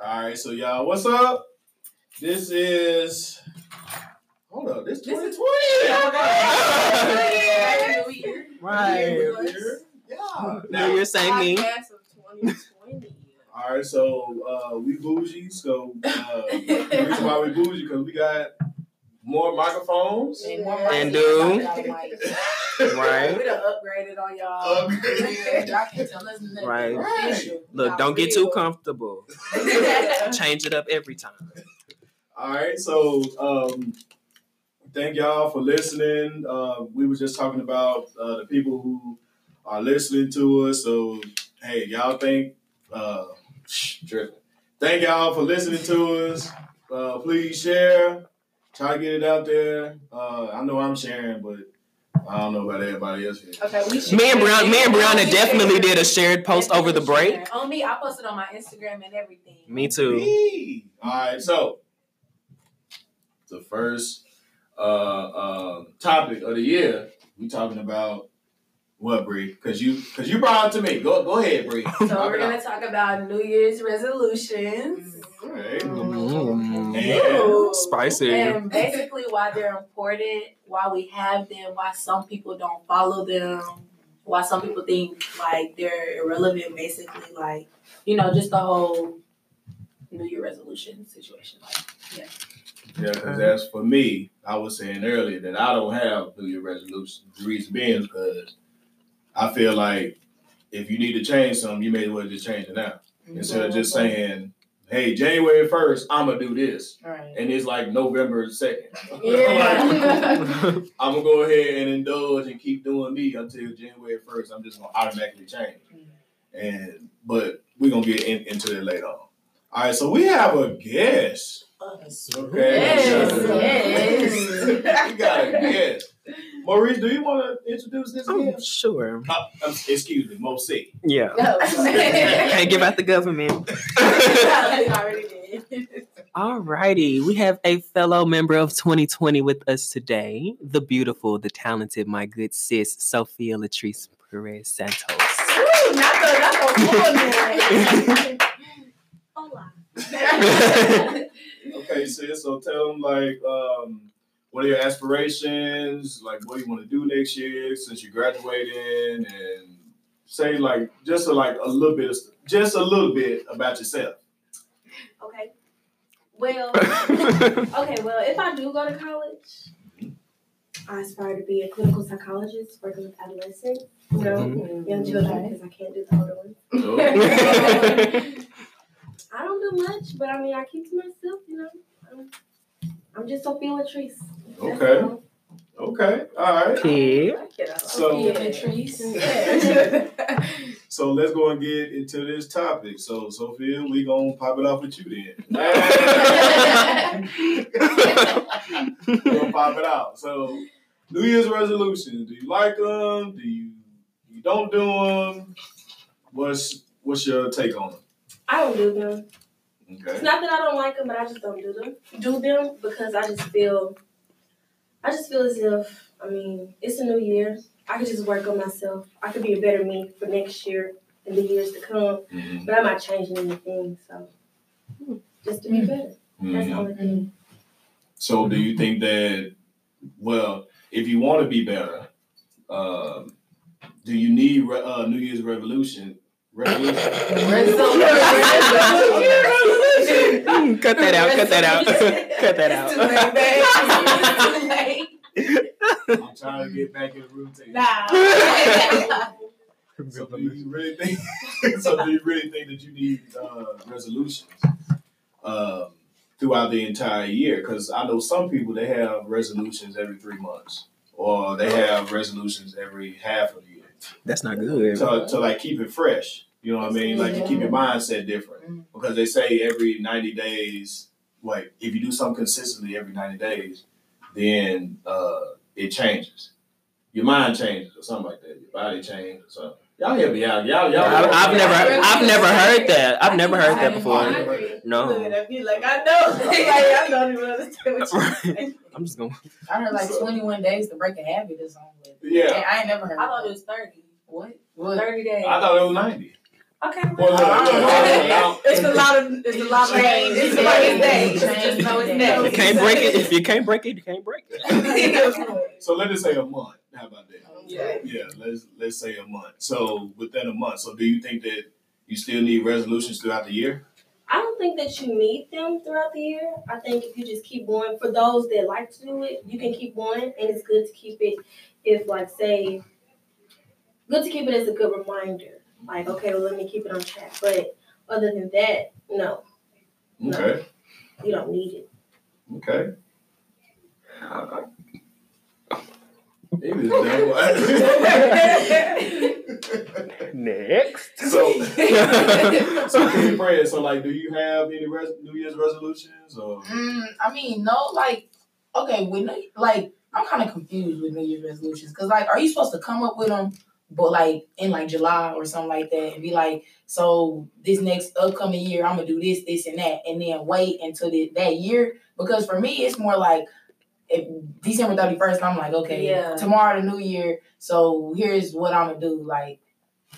All right, so y'all, what's up? This is. Hold up, this 2020. Right. Yeah. Now you're saying me. 2020. All right, so uh, we bougie. So uh, the reason why we bougie because we got more microphones. And more And mics. do. Y'all mics. Right. We done upgraded on y'all. Upgraded. Y'all can't tell us nothing. Right. Official. Look, don't get too comfortable. Change it up every time. All right, so um, thank y'all for listening. Uh, we were just talking about uh, the people who are listening to us. So hey, y'all think uh, tripping. Thank y'all for listening to us. Uh, please share. Try to get it out there. Uh, I know I'm sharing, but I don't know about everybody else here. Okay, we should. Me and Brown, me and Brianna We definitely shared. did a shared post over the break. On me, I posted on my Instagram and everything. Me too. Me. All right, so the first uh, uh, topic of the year, we talking about what, Bree? Because you, because you brought it to me. Go, go ahead, Bree. So Knock we're gonna out. talk about New Year's resolutions. Okay. Mm. Ooh. Spicy. And basically why they're important, why we have them, why some people don't follow them, why some people think like they're irrelevant, basically, like, you know, just the whole New Year resolution situation. Like, Yeah, because as for me, I was saying earlier that I don't have New Year resolutions. The reason being is because I feel like if you need to change something, you may as well just change it now. Instead of just mm-hmm. saying, hey, January 1st, I'm going to do this. Right. And it's like November 2nd. Yeah. I'm gonna go ahead and indulge and keep doing me until January first. I'm just gonna automatically change. Mm-hmm. And but we're gonna get in, into that later on. All right, so we have a guest. Okay. Yes, we got a guest. Maurice, do you want to introduce this Oh, guest? sure. Uh, um, excuse me, Mo C. Yeah. Can't give out the government. already did. Alrighty, we have a fellow member of 2020 with us today. The beautiful, the talented, my good sis, Sophia Latrice Perez Santos. Ooh, not the, not the Hola. Okay, sis. So tell them like, um, what are your aspirations? Like, what do you want to do next year since you're graduating? And say like just a, like a little bit, of, just a little bit about yourself. Okay. Well, okay, well, if I do go to college, I aspire to be a clinical psychologist working with adolescents, you know, Mhm. young children, because I can't do the older ones. So, I don't do much, but I mean, I keep to myself, you know. I'm, I'm just Sophia Latrice. That's Okay. okay, all right. Pig. So- Yeah. So let's go and get into this topic. So Sophia, we gonna pop it off with you then. we gonna pop it out. So New Year's resolutions. Do you like them? Do you you don't do them? What's what's your take on them? I don't do them. It's not that I don't like them, but I just don't do them. Do them because I just feel, I just feel as if, I mean, it's a new year. I could just work on myself. I could be a better me for next year and the years to come. Mhm. But I'm not changing anything, so just to be better. That's the only thing. So do you think that well, if you want to be better, um, do you need re- uh, New Year's revolution? Revolution. Cut that out, cut that out, cut that out. I'm trying to get back in the routine. Nah. So do you really think? so do you really think that you need uh, resolutions um, throughout the entire year? Because I know some people they have resolutions every three months, or they have resolutions every half of the year That's not good. to, to like keep it fresh. You know what I mean? Like to keep your mindset different because they say every ninety days. Like if you do something consistently every ninety days, then uh, it changes. Your mind changes or something like that. Your body changes or something. Y'all hear me out. Y'all, y'all. I've, I've never, I've never heard that. I've never heard that before. agree. No. Look at me like I know. like I don't even understand what you're saying. I'm just gonna. I heard like So- 21 days to break a habit or something. Yeah. I ain't never heard. I thought it was thirty. What? What? Thirty days. I thought it was ninety. Okay. Well, look, look, look, It's a lot of it's a lot of Change. It's a lot of days. Change. Just know it's Change. next. You can't break it. If you can't break it, you can't break it. So let us say a month. How about that? Yeah. Yeah, let's let's say a month. So within a month. So do you think that you still need resolutions throughout the year? I don't think that you need them throughout the year. I think if you just keep going, for those that like to do it, you can keep going, and it's good to keep it. If like say, good to keep it as a good reminder. Like okay, well let me keep it on track. But other than that, no, No. Okay. you don't need it. Okay. Maybe it's that one. Next. so, so can you pray? So, like, do you have any res- New Year's resolutions or? Mm, I mean, no, like, okay, when New, like, I'm kind of confused with New Year's resolutions because, like, are you supposed to come up with them, but like in like July or something like that, and be like, so this next upcoming year, I'm gonna do this, this, and that, and then wait until the, that year? Because for me, it's more like. If December 31st, I'm like, okay, Yeah. tomorrow the new year, so here's what I'm gonna do. Like,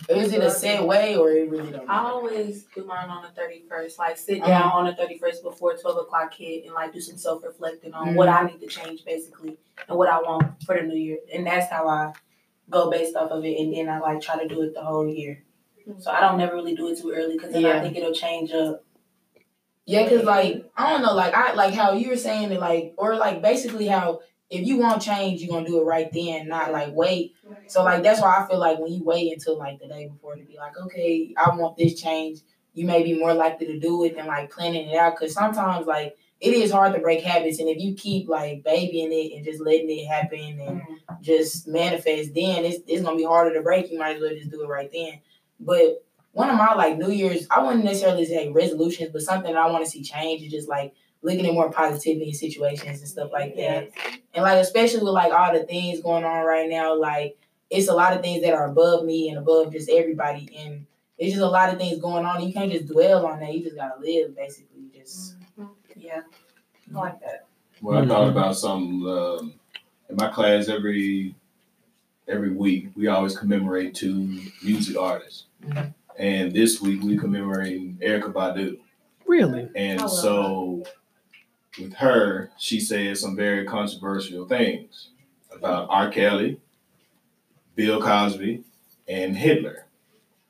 is it a set way or it really don't? I always do mine on the thirty first. Like sit uh-huh. down on the thirty first before twelve o'clock hit and like do some self reflecting on what mm-hmm. I need to change basically and what I want for the new year. And that's how I go based off of it and then I like try to do it the whole year. So I don't never really do it too early because then Yeah. I think it'll change up. Yeah, cause like I don't know, like I like how you were saying it, like or like basically how if you want change, you're gonna do it right then, not like wait. So like that's why I feel like when you wait until like the day before to be like, okay, I want this change, you may be more likely to do it than like planning it out. Cause sometimes like it is hard to break habits, and if you keep like babying it and just letting it happen and mm-hmm. just manifest, then it's it's gonna be harder to break. You might as well just do it right then. But one of my like New Year's, I wouldn't necessarily say resolutions, but something I want to see change is just like looking at more positivity in situations and stuff like that. And like especially with like all the things going on right now, like it's a lot of things that are above me and above just everybody, and it's just a lot of things going on. You can't just dwell on that. You just gotta live, basically. Just mm-hmm. Yeah. I like that. Well, I thought about something um, in my class every every week. We always commemorate two music artists, Mhm. and this week we commemorating Erykah Badu. Really? And I love so, with her, she said some very controversial things about R. Kelly, Bill Cosby, and Hitler.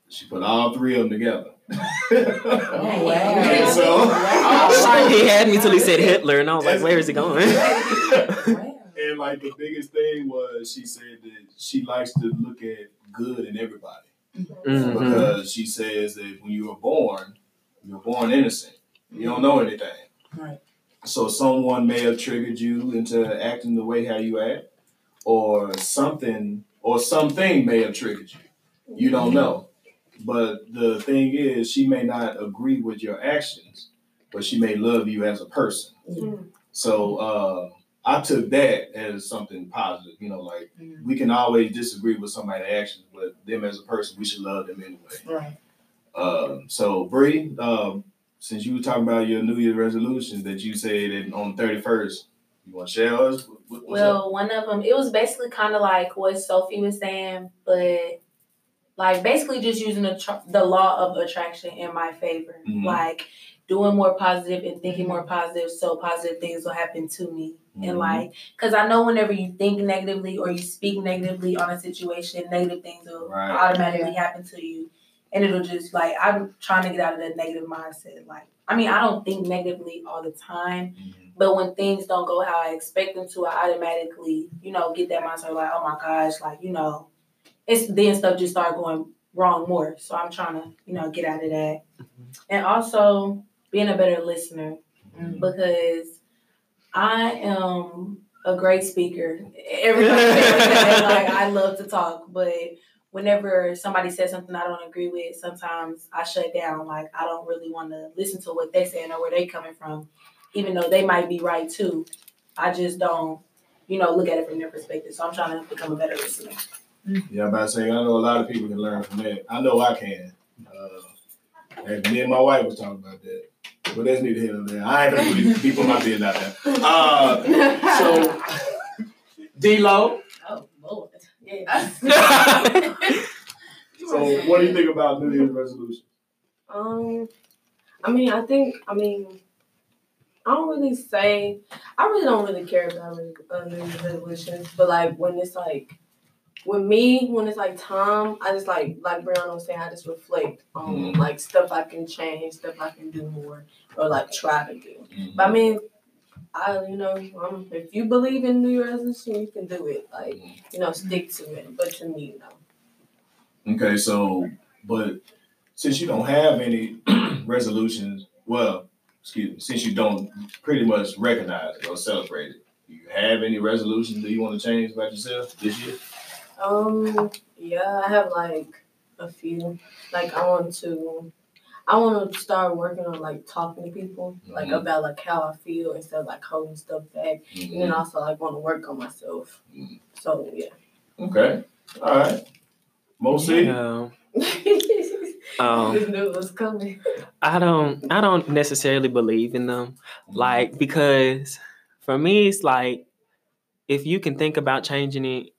She put all three of them together. Oh wow. And so, he had me till he said Hitler, and I was like, "Where is he going?" and like the biggest thing was she said that she likes to look at good in everybody Mhm. because she says that when you were born, you're born innocent. You don't know anything. Right. So someone may have triggered you into acting the way how you act, or something, or something may have triggered you. You don't know. But the thing is, she may not agree with your actions, but she may love you as a person. Mm. So uh, I took that as something positive. You know, like Mm. we can always disagree with somebody's actions, but them as a person, we should love them anyway. Right. Um, so Bree, um, since you were talking about your New Year's resolutions that you said that on thirty first, you want to share us? What- what- what's up? Well, one of them, it was basically kind of like what Sophie was saying, but like basically just using the tr- the law of attraction in my favor, Mhm. like doing more positive and thinking more positive, so positive things will happen to me. And Mhm. like, because I know whenever you think negatively or you speak negatively on a situation, negative things will Right. automatically happen to you. And it'll just like, I'm trying to get out of that negative mindset. Like, I mean, I don't think negatively all the time, Mhm. but when things don't go how I expect them to, I automatically, you know, get that mindset like, oh my gosh, like, you know, it's then stuff just start going wrong more. So I'm trying to, you know, get out of that. And also being a better listener Mm. because I am a great speaker. Everybody says like I love to talk, but whenever somebody says something I don't agree with, sometimes I shut down. Like I don't really want to listen to what they're saying or where they're coming from, even though they might be right too. I just don't, you know, look at it from their perspective. So I'm trying to become a better listener. Yeah, I'm about to say I know a lot of people can learn from that. I know I can. Uh, and me and my wife was talking about that. But that's neither here nor there. I ain't gonna be, be put my business out there. Uh, so D-Lo, Oh Lord. Yeah. So what do you think about New Year's resolution? Um, I mean, I think, I mean, I don't really say, I really don't really care about uh, New Year's resolutions, but like when it's like, with me, when it's like time, I just like, like Brianna was saying, I just reflect on Mhm. like stuff I can change, stuff I can do more, or like try to do. Mm-hmm. But I mean, I, you know, um, if you believe in New Year's resolution, you can do it. Like, you know, stick to it. But to me, no. Okay, so but since you don't have any resolutions, well, excuse me, since you don't pretty much recognize it or celebrate it, do you have any resolutions that you want to change about yourself this year? Um, yeah, I have like a few. Like I want to, I want to start working on like talking to people, like Mhm. about like how I feel instead of like holding stuff back, and then also like want to work on myself. Mhm. So yeah. Okay, all right. Mosi, Um, um, Just knew it was coming. I don't I don't necessarily believe in them. Like because for me it's like if you can think about changing it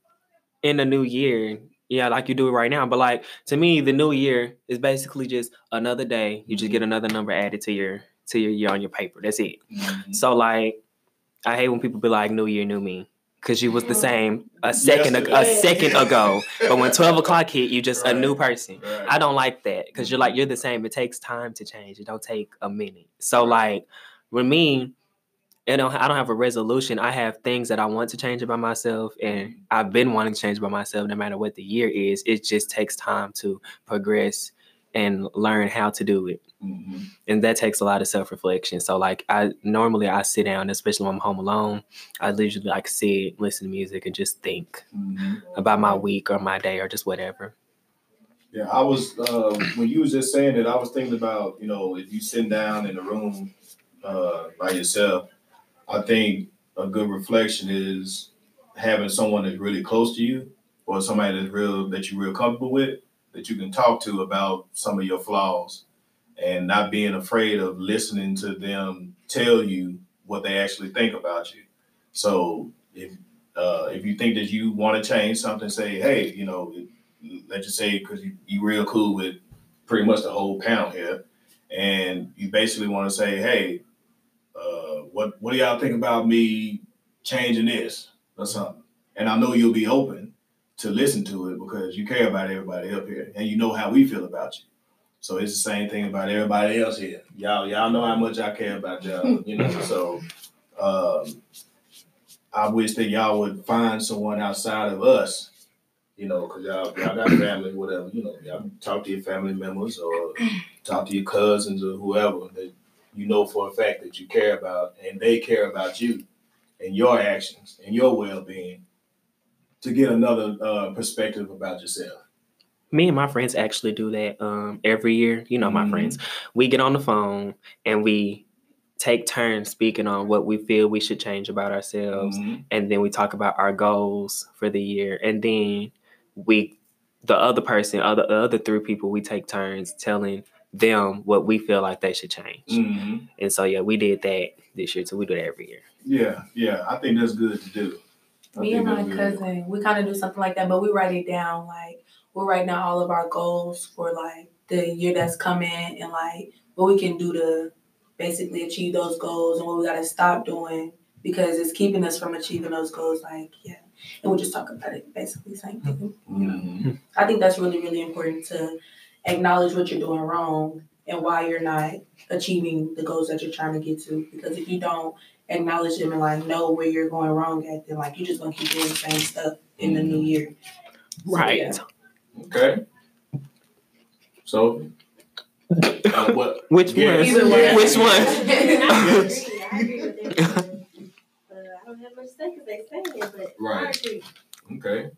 in the new year, yeah, like you do it right now. But like to me, the new year is basically just another day. You just get another number added to your to your year on your paper. That's it. Mhm. So like I hate when people be like New Year, New Me. Cause you was the same a second ag- a Yesterday. second ago, but when twelve o'clock hit, you just a new person. Right. I don't like that because you're like you're the same. It takes time to change. It don't take a minute. So like with me, know, I don't have a resolution. I have things that I want to change about myself, and I've been wanting to change about myself. No matter what the year is, it just takes time to progress and learn how to do it, Mhm. and that takes a lot of self reflection. So like I normally I sit down, especially when I'm home alone. I literally like sit, listen to music, and just think Mhm. about my week or my day or just whatever. Yeah, I was uh, when you was just saying that, I was thinking about you know if you sitting down in a room uh, by yourself, I think a good reflection is having someone that's really close to you or somebody that's real that you're real comfortable with that you can talk to about some of your flaws and not being afraid of listening to them tell you what they actually think about you. So if uh, if you think that you want to change something, say, hey, you know, let's just say because you, you real cool with pretty much the whole pound here, and you basically want to say, hey, what what do y'all think about me changing this or something? And I know you'll be open to listen to it because you care about everybody up here, and you know how we feel about you. So it's the same thing about everybody else here. Y'all y'all know how much I care about y'all, you know. So um, I wish that y'all would find someone outside of us you know, because y'all, y'all got family, whatever, you know, y'all talk to your family members or talk to your cousins or whoever that you know for a fact that you care about and they care about you and your actions and your well being to get another uh, perspective about yourself. me and my friends actually do that um, every year. You know, my Mhm. friends. We get on the phone and we take turns speaking on what we feel we should change about ourselves, Mhm. and then we talk about our goals for the year, and then we, the other person, other the other three people, we take turns telling them what we feel like they should change. Mhm. And so yeah, we did that this year, so we do that every year. Yeah, yeah, I think that's good to do. I Me and my that's good. cousin, we kind of do something like that, but we write it down. Like we're writing down all of our goals for like the year that's coming, and like what we can do to basically achieve those goals, and what we got to stop doing because it's keeping us from achieving those goals. Like yeah, and we just talk about it, basically same thing. Mhm. I think that's really really important to acknowledge what you're doing wrong and why you're not achieving the goals that you're trying to get to. Because if you don't acknowledge them and like know where you're going wrong at, then like you're just gonna keep doing the same stuff in the new year. So, Right. yeah. Okay. So, uh, what? Which Yes. one? Either way. Which one? I agree. I agree with them. Uh, I don't have much to say because they saying it, but I Right. agree. Okay.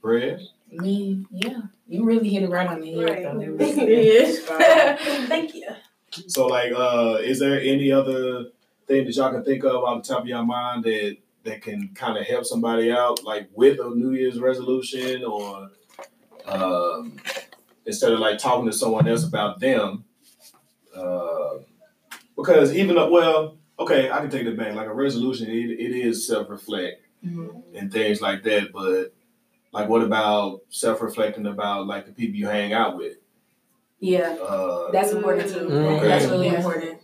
Fred? Me, yeah, you really hit it right on the head. Right. though. It was- it. Thank you. So, like, uh, is there any other thing that y'all can think of off the top of your mind that that can kind of help somebody out, like with a New Year's resolution, or um, instead of like talking to someone else about them? Uh, because even though, well, okay, I can take it back. Like a resolution, it, it is self reflect Mm-hmm. and things like that. But like what about self-reflecting about like the people you hang out with? Yeah, Uh, that's important too. Okay. That's really Yeah. important.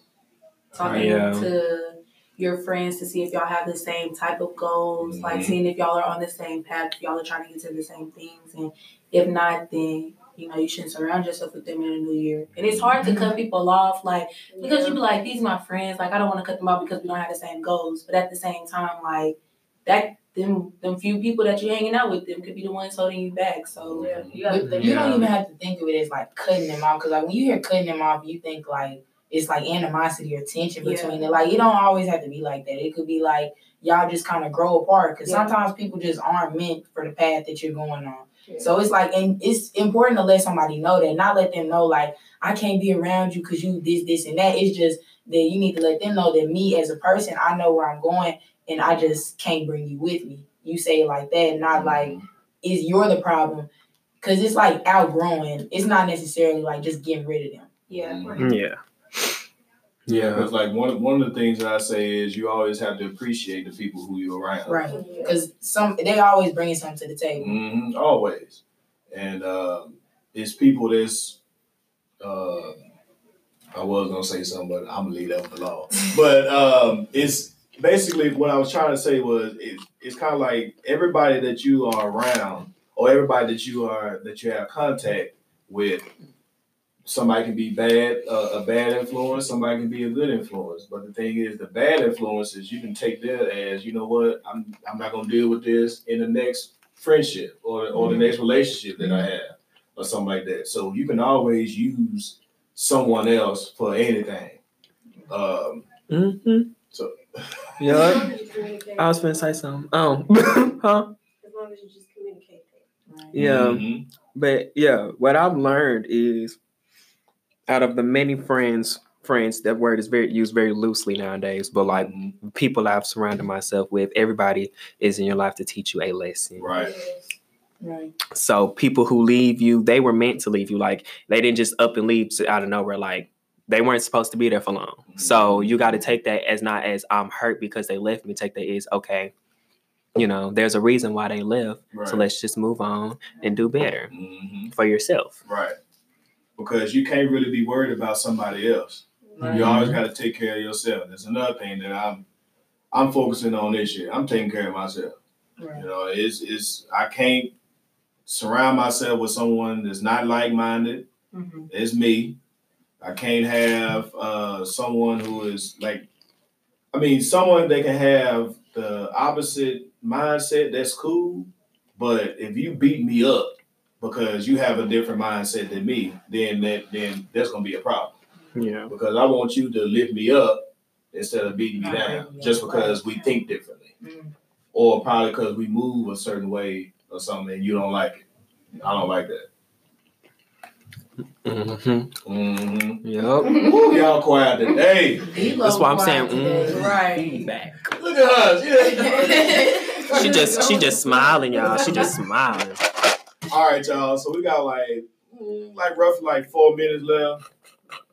Talking Yeah. to your friends to see if y'all have the same type of goals, like Mhm. seeing if y'all are on the same path, if y'all are trying to get to the same things, and if not, then you know you shouldn't surround yourself with them in a new year. And it's hard to cut people off, like because you'd be like, these are my friends, like I don't want to cut them off because we don't have the same goals. But at the same time, like that them them few people that you're hanging out with them could be the ones holding you back. So Yeah. you gotta you don't even have to think of it as like cutting them off because like when you hear cutting them off, you think like it's like animosity or tension Yeah. between it. Like it don't always have to be like that. It could be like y'all just kind of grow apart because Yeah. sometimes people just aren't meant for the path that you're going on. Yeah. So it's like and it's important to let somebody know that, not let them know like I can't be around you because you this this and that. It's just that you need to let them know that me as a person, I know where I'm going and I just can't bring you with me. You say it like that, not like is you're the problem because it's like outgrowing. It's not necessarily like just getting rid of them. yeah. Mhm. Yeah. Yeah, because like one one of the things that I say is you always have to appreciate the people who you're around. Right. Because some they always bringing something to the table. Mm-hmm, always, and um it's people that's. Uh, I was gonna say something, but I'm gonna leave that one alone. But um, it's basically what I was trying to say was it, it's kind of like everybody that you are around, or everybody that you are that you have contact with. Somebody can be bad, uh, a bad influence. Somebody can be a good influence. But the thing is, the bad influences you can take that as you know what I'm. I'm not gonna deal with this in the next friendship or or the next relationship that I have or something like that. So you can always use someone else for anything. Um, Mm-hmm. So- Yeah. As long as you communicate. I was gonna say something. Um. huh? As long as you just communicate that. Yeah. mhm. But yeah, what I've learned is out of the many friends, friends, that word is very used very loosely nowadays. But like people I've surrounded myself with, everybody is in your life to teach you a lesson. right. Right. So people who leave you, they were meant to leave you. Like they didn't just up and leave out of nowhere. Like they weren't supposed to be there for long. So you got to take that as not as I'm hurt because they left me. Take that as okay. You know, there's a reason why they left. Right. So let's just move on and do better Mhm. for yourself. Right. Because you can't really be worried about somebody else. Right. You always got to take care of yourself. That's another thing that I'm I'm focusing on this year. I'm taking care of myself. Right. You know, it's it's I can't surround myself with someone that's not like minded. Mm-hmm. It's me. I can't have uh, someone who is like, I mean, someone that can have the opposite mindset. That's cool, but if you beat me up because you have a different mindset than me, then that then that's gonna be a problem. Yeah. Because I want you to lift me up instead of beating me Not down, just because we think differently, Mm. or probably because we move a certain way or something, and you don't like it. I don't like that. Mm-hmm. Mm-hmm. Yep. Ooh, y'all quiet today. D-Lo That's why I'm saying, today. mm, Right. feedback. Look at her. She just, she just smiling, y'all. She just smiling. All right, y'all. So we got like, mm, like roughly like four minutes left.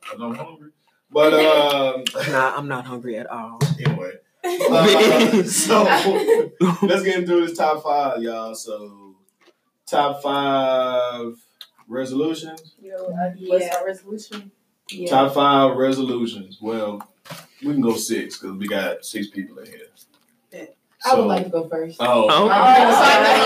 'Cause I'm hungry. But um, Nah, I'm not hungry at all. anyway. Uh, so let's get into this top five, y'all. So top five resolutions. You know, uh, what's Yeah. our resolution? Yeah. Top five resolutions. Well, we can go six because we got six people in here. I would like to go first. Oh. Oh. Oh,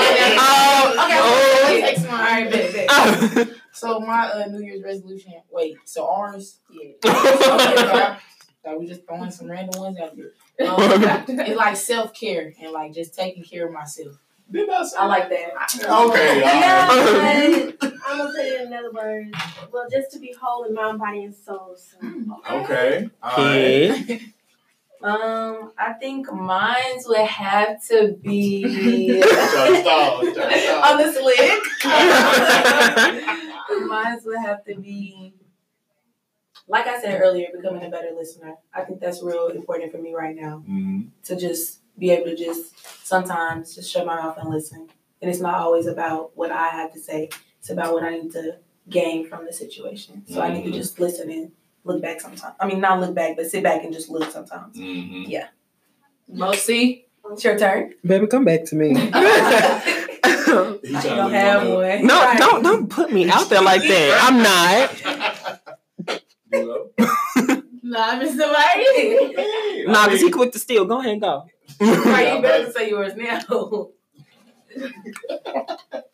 okay. Oh. Okay, next. All right, bet, bet. So my uh, New Year's resolution. Wait, so ours? Yeah. Okay, so I, so we just throwing some random ones out there. Um, it's like self care and like just taking care of myself. Did I say I like that. Okay. Yeah, but I'm gonna put it in another words. Well, just to be whole in mind, body, and soul. So. Okay. All right. Um, I think mine would have to be Try to stall, try to stall. on the slick. mine would have to be, like I said earlier, becoming a better listener. I think that's real important for me right now Mhm. to just be able to just sometimes just shut my mouth and listen. And it's not always about what I have to say. It's about what I need to gain from the situation. So I need to Mhm. just listen and look back sometimes. I mean, not look back, but sit back and just look sometimes. Mhm. Mosi, it's your turn. Baby, come back to me. He I don't have look one. No, Right. don't don't put me out there like that. I'm not. You know? Nah, Mr. White. Nah, cause he quick to steal. Go ahead and go. Right, you better say yours now.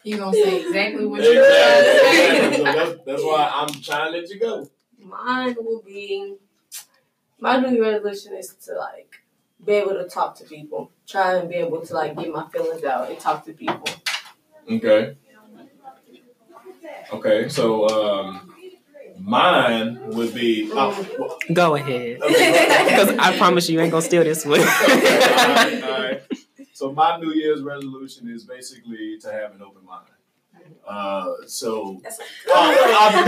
He gonna say exactly what Exactly. you Exactly. So said. that's, that's why I'm trying to let you go. Mine will be my New Year resolution is to like be able to talk to people. Try and be able to like get my feelings out and talk to people. Okay. Okay, so um, mine would be. oh, well, Go ahead. okay, Because I promise you, you ain't gonna steal this one. all right, all right. So my New Year's resolution is basically to have an open mind. Uh, so That's Oh, I, I,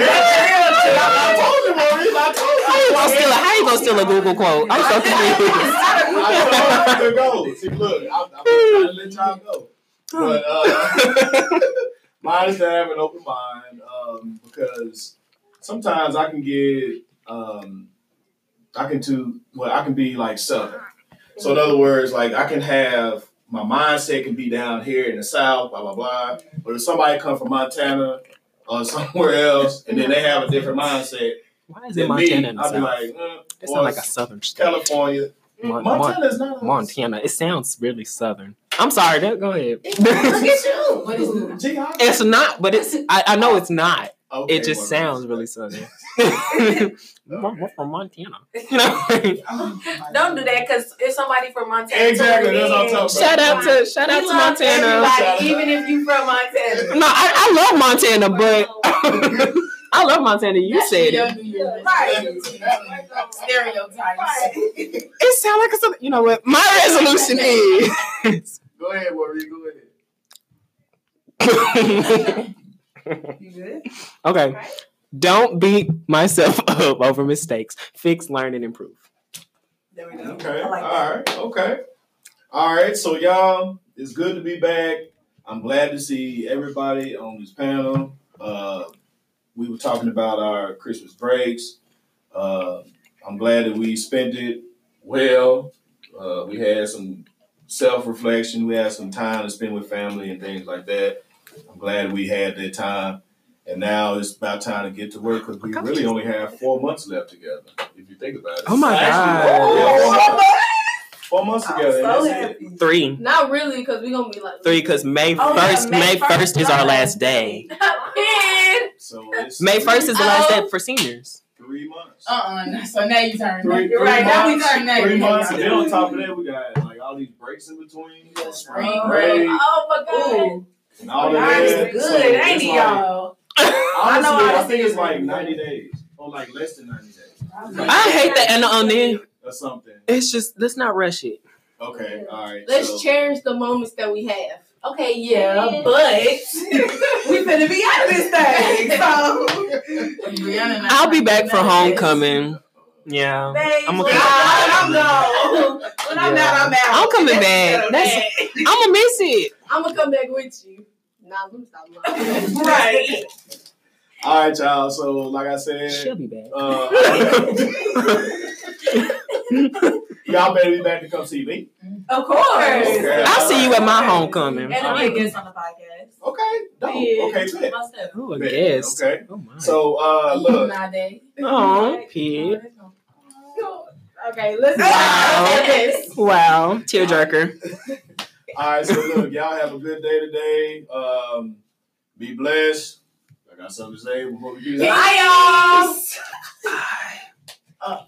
I told you, Maurice. I told How you you. gonna steal a, how you gonna steal a Google quote? I'm so confused. I told you to go. See, look, I, I'm trying to let y'all go. But uh, mine is to have an open mind um, because sometimes I can get, um, I can do, well, I can be like southern. So in other words, like I can have my mindset can be down here in the south, blah blah blah. But if somebody come from Montana or somewhere else, and then they have a different mindset Why is it than me, Montana I'll be South? like, mm, It or sounds like a southern state. California. Mon- Mon- Montana's not. Montana. It sounds really southern. I'm sorry. That, go ahead. Look at you. What is it? Gee, it's not, but it's. I, I know it's not. Okay, It just well, sounds really southern. We're we're from Montana. You know? Don't do that because if somebody from Montana. Exactly, that's what I'm in, talking about. shout out to shout out to Montana. everybody, Shout out. even if you from Montana. No, I, I love Montana, but I love Montana. You That's said it. New Right. resolution. Stereotypes. It sounds like a. You know what? My resolution is. Go ahead, Marie. Go ahead. You good? okay. Don't beat myself up over mistakes. Fix, learn, and improve. There we go. Okay. I like All that. right. Okay. All right. So y'all, it's good to be back. I'm glad to see everybody on this panel. Uh, we were talking about our Christmas breaks. Uh, I'm glad that we spent it well. Uh, we had some self reflection. We had some time to spend with family and things like that. I'm glad we had that time. And now it's about time to get to work because we really only have four months left together, if you think about it. Oh my Actually, God. four months I'm together. so and that's it. happy. Three. Not really, because we're gonna be like Three, because May Oh, yeah, 1st, May May 1st 1st is our last day. So it's May 1st is the last Oh. day for seniors. three months. Uh-uh. So now you turn. Three, You're three right. Now we months, turn that. Three months, and then on top of that, we got like all these breaks in between. Spring spring break, Oh my god. Ooh. and all of Y'all that. is good, So ain't it, y'all? Honestly, know I, how to think it's like 90 days, or like less than 90 days, I hate that. And on then, or something. it's just, let's not rush it. Okay, all right. Let's so, cherish the moments that we have. Okay, yeah, but we better be out of this thing. So, I I'll be back for that. homecoming. Yeah. babe, I'm when okay. I'm gone, when I'm Yeah. out, I'm out. I'm coming back. That's- I'm going to miss it. I'm gonna come back with you. Nah, let me stop lying. right. all right, y'all. So, like I said, She'll be back. uh, y'all better be back to come see me. Of course. Okay. I'll see you at my homecoming. And I'll be a guest on the podcast. Okay, dope. Yeah. Okay, bet. Most definitely. Oh, I Bet. guess. Okay. Oh, my. So, uh, look. Nowadays. Oh, pig. Okay, listen. Wow. Yes. Wow. Tearjerker. All right, so look, y'all have a good day today. Um, be blessed. I got something to say before we do that. Bye, y'all. Bye. Uh,